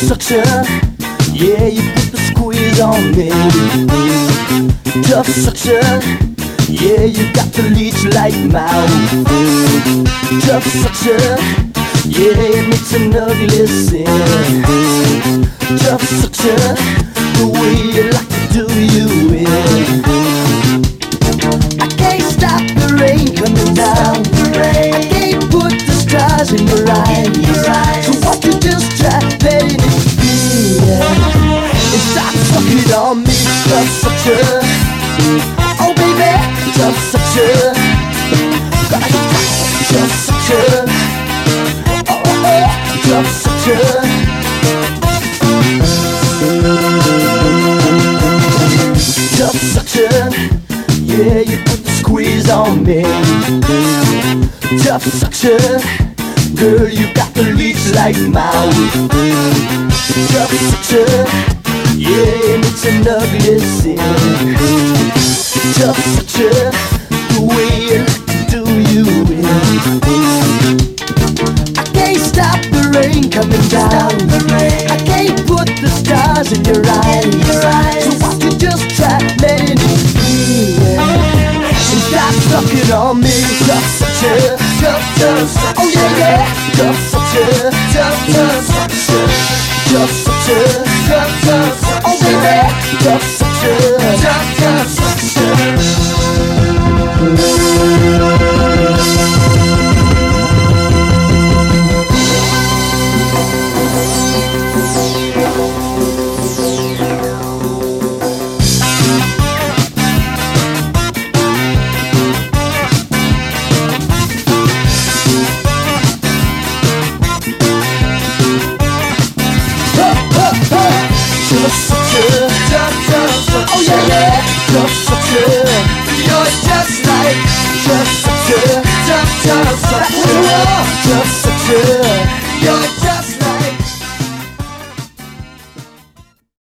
suction. Yeah, you put the squeeze on me. Tough suction. Yeah, you got the leech like mouth. Tough suction. Yeah, it makes an ugly sin. Tough suction. The way you like to do you tough suction. Oh baby, suction. Gotta get tough suction. Oh, oh, oh, tough suction. Tough suction. Yeah, you put the squeeze on me. Tough suction. Girl, you got the leech like mouth. Tough suction. Yeah, and it's an ugly sin. Just. The way to do you in. I can't stop the rain coming down. I can't put the stars in your eyes. So why you just try letting it be? And stop sucking on me. Tough suction, tough, tough suction. Oh yeah, yeah. Tough suction, tough, tough suction. Baby, You're just like, just Just, just Just